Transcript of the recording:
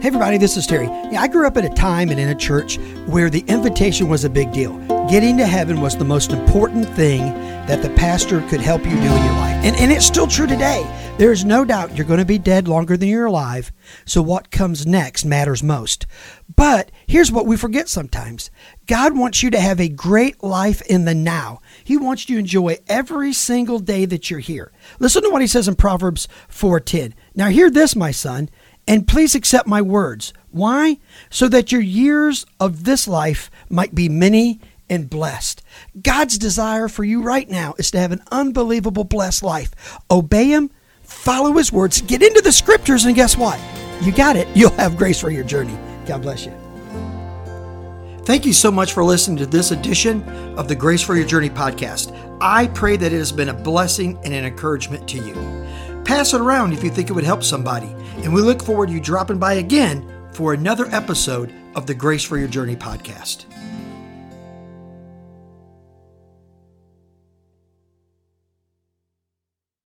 Hey, everybody, this is Terry. Yeah, I grew up at a time and in a church where the invitation was a big deal. Getting to heaven was the most important thing that the pastor could help you do in your life. And, and it's still true today. There is no doubt you're going to be dead longer than you're alive, so what comes next matters most. But here's what we forget sometimes God wants you to have a great life in the now. He wants you to enjoy every single day that you're here. Listen to what he says in Proverbs 4:10. Now hear this, my son. And please accept my words. Why? So that your years of this life might be many and blessed. God's desire for you right now is to have an unbelievable blessed life. Obey Him, follow His words, get into the scriptures, and guess what? You got it. You'll have grace for your journey. God bless you. Thank you so much for listening to this edition of the Grace for Your Journey podcast. I pray that it has been a blessing and an encouragement to you. Pass it around if you think it would help somebody. And we look forward to you dropping by again for another episode of the Grace for Your Journey podcast.